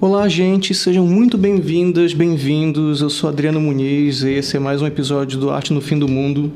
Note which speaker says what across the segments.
Speaker 1: Olá, gente, sejam muito bem-vindas, bem-vindos. Eu sou Adriano Muniz e esse é mais um episódio do Arte no Fim do Mundo.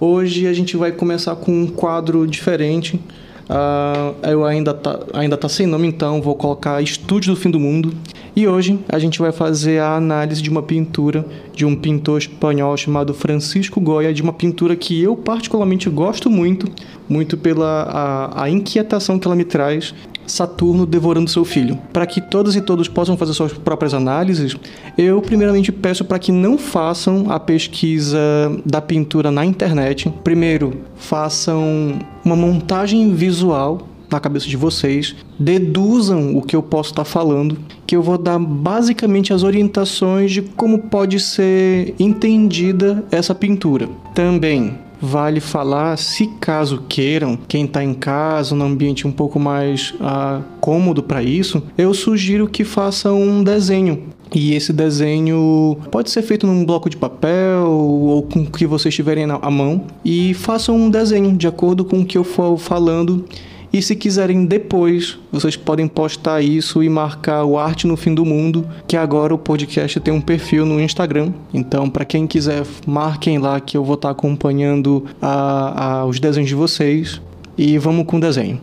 Speaker 1: Hoje a gente vai começar com um quadro diferente. Uh, eu ainda tá, ainda tá sem nome, então vou colocar Estúdio do Fim do Mundo. E hoje a gente vai fazer a análise de uma pintura de um pintor espanhol chamado Francisco Goya, de uma pintura que eu particularmente gosto muito, muito pela a, a inquietação que ela me traz Saturno devorando seu filho. Para que todas e todos possam fazer suas próprias análises, eu primeiramente peço para que não façam a pesquisa da pintura na internet. Primeiro, façam uma montagem visual na cabeça de vocês, deduzam o que eu posso estar falando, que eu vou dar basicamente as orientações de como pode ser entendida essa pintura. Também vale falar, se caso queiram, quem está em casa, num ambiente um pouco mais ah, cômodo para isso, eu sugiro que façam um desenho e esse desenho pode ser feito num bloco de papel ou com o que vocês tiverem à mão. E façam um desenho de acordo com o que eu for falando e se quiserem depois, vocês podem postar isso e marcar o Arte no Fim do Mundo, que agora o podcast tem um perfil no Instagram. Então, para quem quiser, marquem lá que eu vou estar acompanhando a, a, os desenhos de vocês. E vamos com o desenho.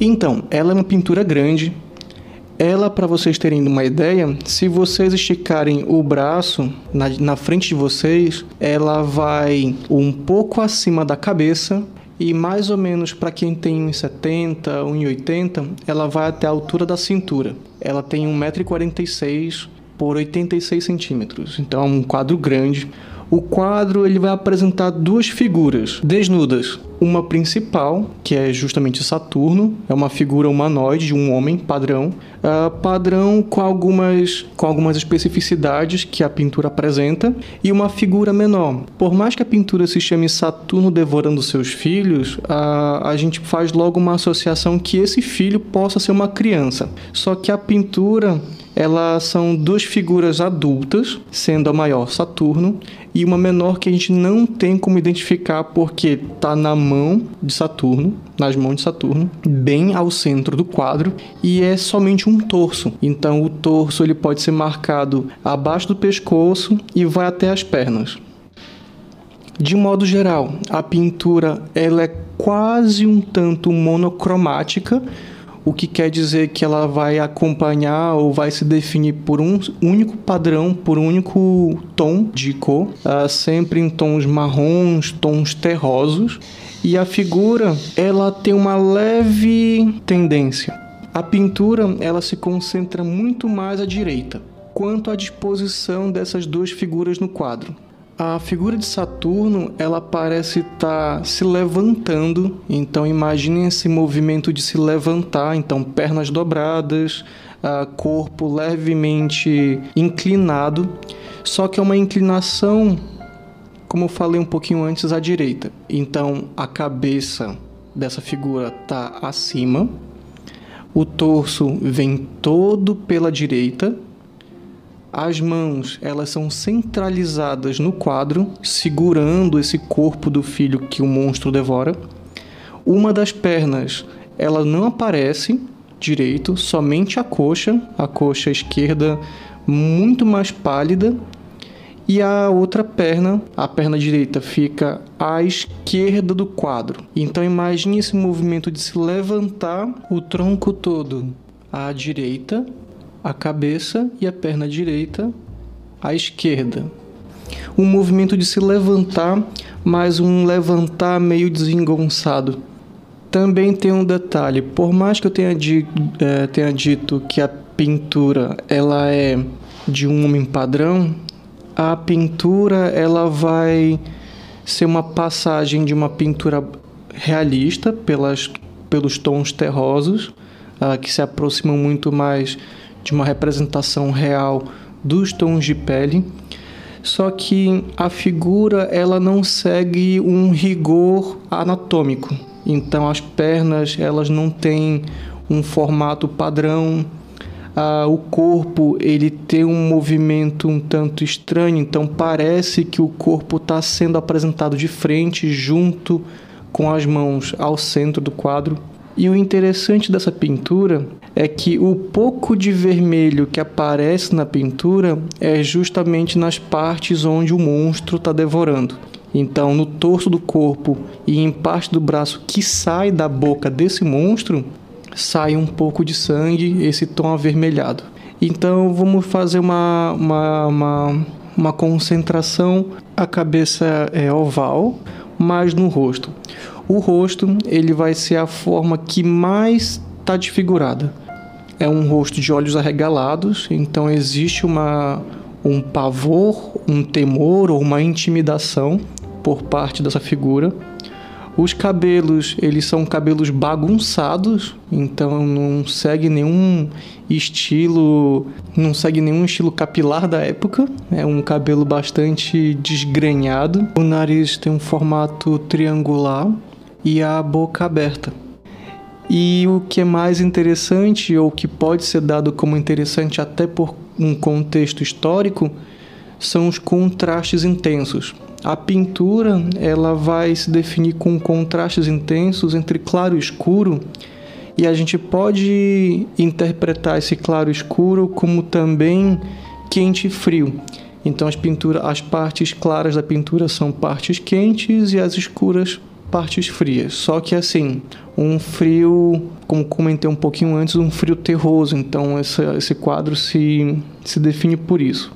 Speaker 1: Então, ela é uma pintura grande, ela, para vocês terem uma ideia, se vocês esticarem o braço na, na frente de vocês, ela vai um pouco acima da cabeça e mais ou menos para quem tem 1,70, 1,80, ela vai até a altura da cintura. Ela tem 1,46m por 86 centímetros, então é um quadro grande. O quadro ele vai apresentar duas figuras desnudas. Uma principal, que é justamente Saturno, é uma figura humanoide de um homem padrão, uh, padrão com algumas, com algumas especificidades que a pintura apresenta, e uma figura menor. Por mais que a pintura se chame Saturno devorando seus filhos, uh, a gente faz logo uma associação que esse filho possa ser uma criança. Só que a pintura elas são duas figuras adultas, sendo a maior Saturno e uma menor que a gente não tem como identificar porque está na mão de Saturno, nas mãos de Saturno, bem ao centro do quadro e é somente um torso. Então o torso ele pode ser marcado abaixo do pescoço e vai até as pernas. De modo geral, a pintura ela é quase um tanto monocromática, o que quer dizer que ela vai acompanhar ou vai se definir por um único padrão, por um único tom de cor, uh, sempre em tons marrons, tons terrosos. E a figura, ela tem uma leve tendência. A pintura, ela se concentra muito mais à direita, quanto à disposição dessas duas figuras no quadro. A figura de Saturno, ela parece estar tá se levantando, então imaginem esse movimento de se levantar, então pernas dobradas, corpo levemente inclinado, só que é uma inclinação, como eu falei um pouquinho antes, à direita. Então a cabeça dessa figura está acima, o torso vem todo pela direita as mãos, elas são centralizadas no quadro, segurando esse corpo do filho que o monstro devora. Uma das pernas, ela não aparece direito, somente a coxa, a coxa esquerda muito mais pálida e a outra perna, a perna direita, fica à esquerda do quadro. Então imagine esse movimento de se levantar o tronco todo à direita a cabeça e a perna direita à esquerda. Um movimento de se levantar, mas um levantar meio desengonçado. Também tem um detalhe, por mais que eu tenha, di é, tenha dito que a pintura ela é de um homem padrão, a pintura ela vai ser uma passagem de uma pintura realista pelas, pelos tons terrosos, uh, que se aproximam muito mais de uma representação real dos tons de pele, só que a figura ela não segue um rigor anatômico. Então as pernas elas não têm um formato padrão, ah, o corpo ele tem um movimento um tanto estranho, então parece que o corpo está sendo apresentado de frente junto com as mãos ao centro do quadro. E o interessante dessa pintura é que o pouco de vermelho que aparece na pintura é justamente nas partes onde o monstro está devorando. Então, no torso do corpo e em parte do braço que sai da boca desse monstro, sai um pouco de sangue, esse tom avermelhado. Então, vamos fazer uma, uma, uma, uma concentração. A cabeça é oval, mas no rosto. O rosto ele vai ser a forma que mais está desfigurada. É um rosto de olhos arregalados, então existe uma, um pavor, um temor ou uma intimidação por parte dessa figura. Os cabelos, eles são cabelos bagunçados, então não segue nenhum estilo, não segue nenhum estilo capilar da época. É um cabelo bastante desgrenhado. O nariz tem um formato triangular e a boca aberta. E o que é mais interessante, ou que pode ser dado como interessante até por um contexto histórico, são os contrastes intensos. A pintura ela vai se definir com contrastes intensos entre claro e escuro, e a gente pode interpretar esse claro e escuro como também quente e frio. Então as pinturas, as partes claras da pintura são partes quentes e as escuras partes frias. Só que assim, um frio, como comentei um pouquinho antes, um frio terroso. Então esse, esse quadro se, se define por isso.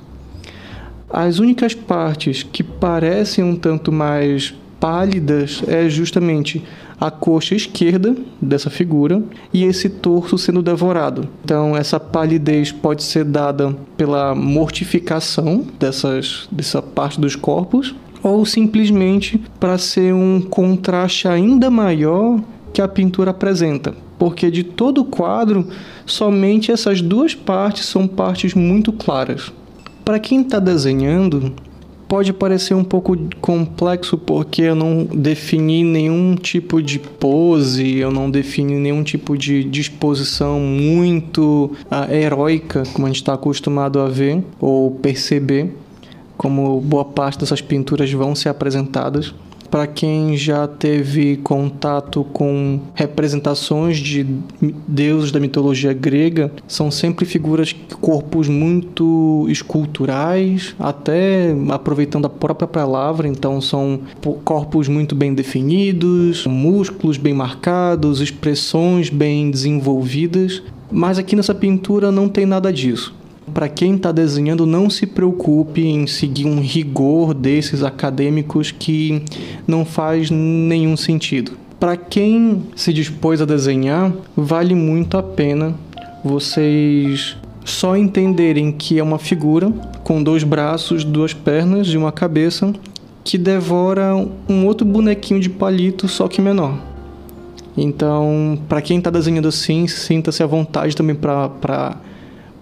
Speaker 1: As únicas partes que parecem um tanto mais pálidas é justamente a coxa esquerda dessa figura e esse torso sendo devorado. Então, essa palidez pode ser dada pela mortificação dessas, dessa parte dos corpos ou simplesmente para ser um contraste ainda maior que a pintura apresenta. Porque de todo o quadro, somente essas duas partes são partes muito claras. Para quem está desenhando, pode parecer um pouco complexo porque eu não defini nenhum tipo de pose, eu não defini nenhum tipo de disposição muito uh, heróica, como a gente está acostumado a ver ou perceber como boa parte dessas pinturas vão ser apresentadas. Para quem já teve contato com representações de deuses da mitologia grega, são sempre figuras, corpos muito esculturais, até aproveitando a própria palavra, então são corpos muito bem definidos, músculos bem marcados, expressões bem desenvolvidas. Mas aqui nessa pintura não tem nada disso para quem está desenhando, não se preocupe em seguir um rigor desses acadêmicos que não faz nenhum sentido. Para quem se dispôs a desenhar, vale muito a pena vocês só entenderem que é uma figura com dois braços, duas pernas e uma cabeça que devora um outro bonequinho de palito, só que menor. Então, para quem está desenhando assim, sinta-se à vontade também para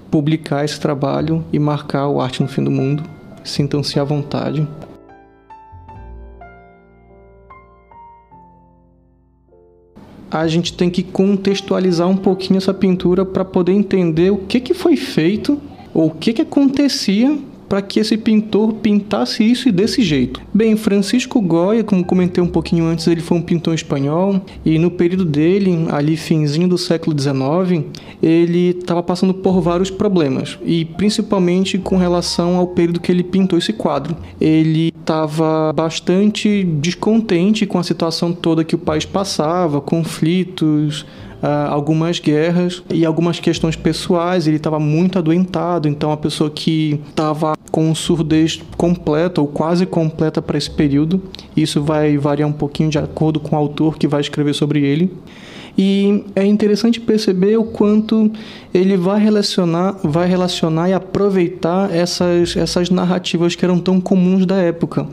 Speaker 1: publicar esse trabalho e marcar o Arte no Fim do Mundo. Sintam-se à vontade. A gente tem que contextualizar um pouquinho essa pintura para poder entender o que, que foi feito ou o que, que acontecia para que esse pintor pintasse isso e desse jeito. Bem, Francisco Goya, como comentei um pouquinho antes, ele foi um pintor espanhol e no período dele, ali finzinho do século XIX, ele estava passando por vários problemas e principalmente com relação ao período que ele pintou esse quadro. Ele estava bastante descontente com a situação toda que o país passava, conflitos, uh, algumas guerras e algumas questões pessoais. Ele estava muito adoentado, então a pessoa que estava com surdez completa ou quase completa para esse período. Isso vai variar um pouquinho de acordo com o autor que vai escrever sobre ele. E é interessante perceber o quanto ele vai relacionar, vai relacionar e aproveitar essas, essas narrativas que eram tão comuns da época.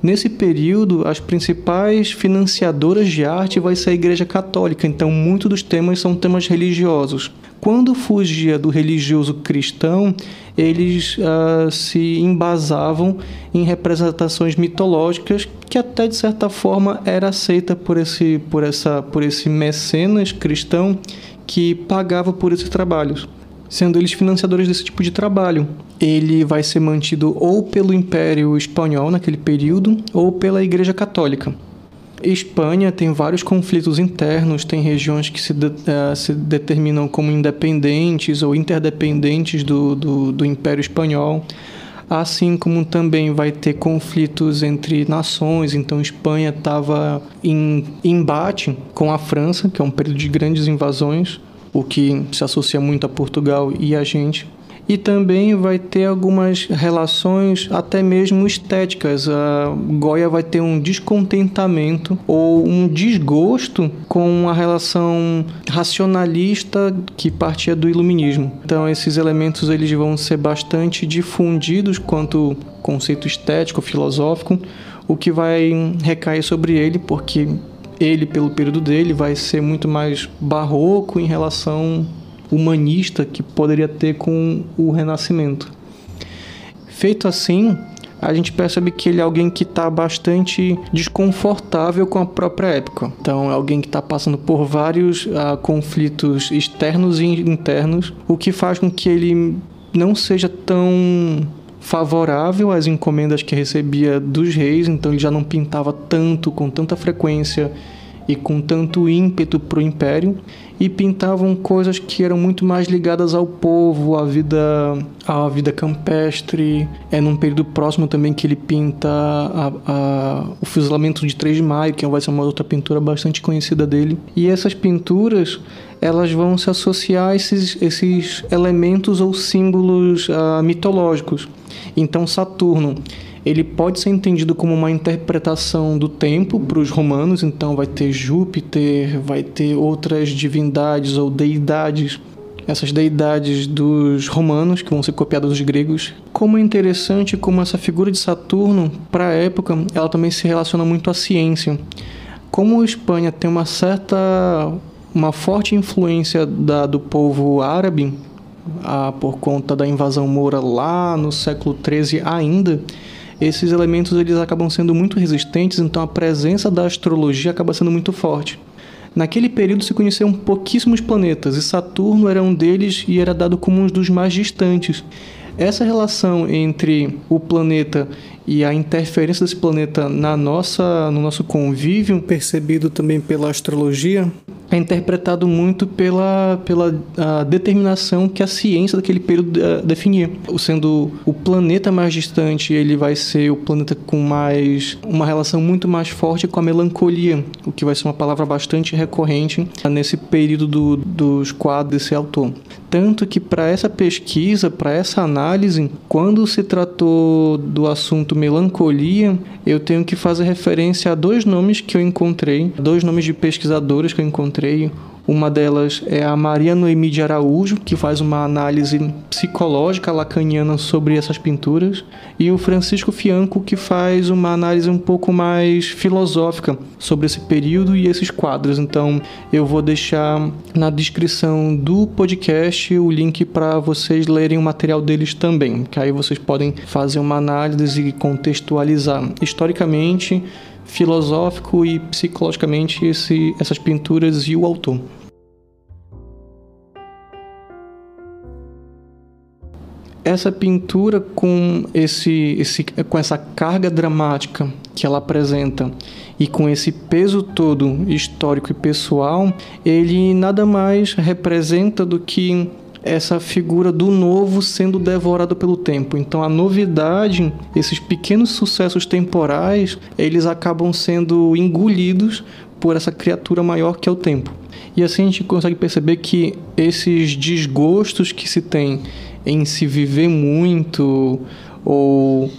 Speaker 1: Nesse período, as principais financiadoras de arte vai ser a Igreja Católica, então muitos dos temas são temas religiosos. Quando fugia do religioso cristão, eles uh, se embasavam em representações mitológicas que até de certa forma era aceita por esse, por essa, por esse mecenas cristão que pagava por esses trabalhos sendo eles financiadores desse tipo de trabalho. Ele vai ser mantido ou pelo Império Espanhol naquele período ou pela Igreja Católica. Espanha tem vários conflitos internos, tem regiões que se, de, uh, se determinam como independentes ou interdependentes do, do, do Império Espanhol assim como também vai ter conflitos entre nações. Então, Espanha estava em embate com a França, que é um período de grandes invasões, o que se associa muito a Portugal e a gente e também vai ter algumas relações até mesmo estéticas. A Goya vai ter um descontentamento ou um desgosto com a relação racionalista que partia do iluminismo. Então esses elementos eles vão ser bastante difundidos quanto conceito estético, filosófico, o que vai recair sobre ele porque ele pelo período dele vai ser muito mais barroco em relação humanista que poderia ter com o Renascimento. Feito assim, a gente percebe que ele é alguém que está bastante desconfortável com a própria época. Então, é alguém que está passando por vários uh, conflitos externos e internos, o que faz com que ele não seja tão favorável às encomendas que recebia dos reis, então ele já não pintava tanto, com tanta frequência e com tanto ímpeto para o império e pintavam coisas que eram muito mais ligadas ao povo, à vida, à vida campestre. É num período próximo também que ele pinta a, a, o fuzilamento de 3 de maio, que vai ser uma outra pintura bastante conhecida dele. E essas pinturas elas vão se associar a esses, esses elementos ou símbolos uh, mitológicos. Então Saturno ele pode ser entendido como uma interpretação do tempo para os romanos, então vai ter Júpiter, vai ter outras divindades ou deidades, essas deidades dos romanos que vão ser copiadas dos gregos. Como é interessante como essa figura de Saturno, para a época, ela também se relaciona muito à ciência. Como a Espanha tem uma certa uma forte influência da, do povo árabe, ah, por conta da invasão moura lá no século XIII ainda, esses elementos eles acabam sendo muito resistentes, então a presença da astrologia acaba sendo muito forte. Naquele período se conheciam pouquíssimos planetas e Saturno era um deles e era dado como um dos mais distantes. Essa relação entre o planeta e a interferência desse planeta na nossa, no nosso convívio, percebido também pela astrologia, é interpretado muito pela, pela determinação que a ciência daquele período uh, definia. Sendo o planeta mais distante, ele vai ser o planeta com mais uma relação muito mais forte com a melancolia, o que vai ser uma palavra bastante recorrente nesse período do, dos quadros desse autor. Tanto que para essa pesquisa, para essa análise, quando se tratou do assunto melancolia, eu tenho que fazer referência a dois nomes que eu encontrei, dois nomes de pesquisadores que eu encontrei. Uma delas é a Maria Noemi de Araújo, que faz uma análise psicológica lacaniana sobre essas pinturas, e o Francisco Fianco, que faz uma análise um pouco mais filosófica sobre esse período e esses quadros. Então, eu vou deixar na descrição do podcast o link para vocês lerem o material deles também, que aí vocês podem fazer uma análise e contextualizar historicamente filosófico e psicologicamente esse, essas pinturas e o autor. essa pintura com esse, esse com essa carga dramática que ela apresenta e com esse peso todo histórico e pessoal, ele nada mais representa do que essa figura do novo sendo devorado pelo tempo. Então a novidade, esses pequenos sucessos temporais, eles acabam sendo engolidos por essa criatura maior que é o tempo. E assim a gente consegue perceber que esses desgostos que se tem em se viver muito ou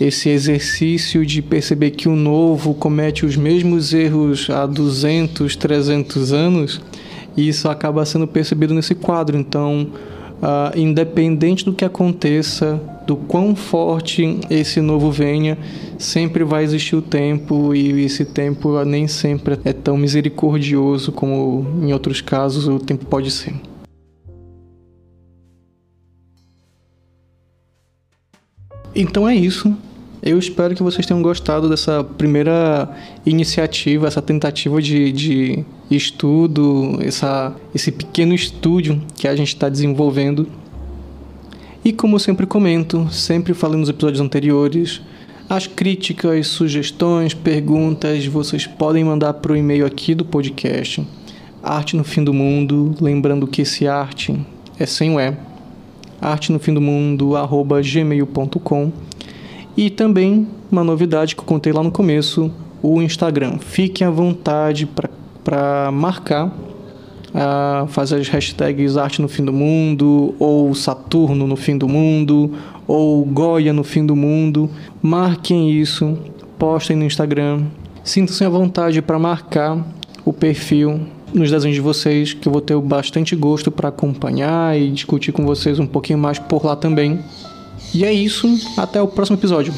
Speaker 1: esse exercício de perceber que o novo comete os mesmos erros há 200, 300 anos, isso acaba sendo percebido nesse quadro. Então, uh, independente do que aconteça, do quão forte esse novo venha, sempre vai existir o tempo e esse tempo nem sempre é tão misericordioso como em outros casos o tempo pode ser. Então é isso. Eu espero que vocês tenham gostado dessa primeira iniciativa, essa tentativa de, de estudo, essa, esse pequeno estúdio que a gente está desenvolvendo. E como eu sempre comento, sempre falei nos episódios anteriores, As críticas, sugestões, perguntas vocês podem mandar para o e-mail aqui do podcast. Arte no Fim do Mundo, lembrando que esse arte é sem o E. Arte no Fim do Mundo, arroba gmail.com. E também uma novidade que eu contei lá no começo, o Instagram. Fiquem à vontade para marcar uh, fazer as hashtags Arte no Fim do Mundo, ou Saturno no Fim do Mundo, ou Goya no Fim do Mundo. Marquem isso, postem no Instagram. Sintam-se à vontade para marcar o perfil nos desenhos de vocês, que eu vou ter bastante gosto para acompanhar e discutir com vocês um pouquinho mais por lá também. E é isso, até o próximo episódio.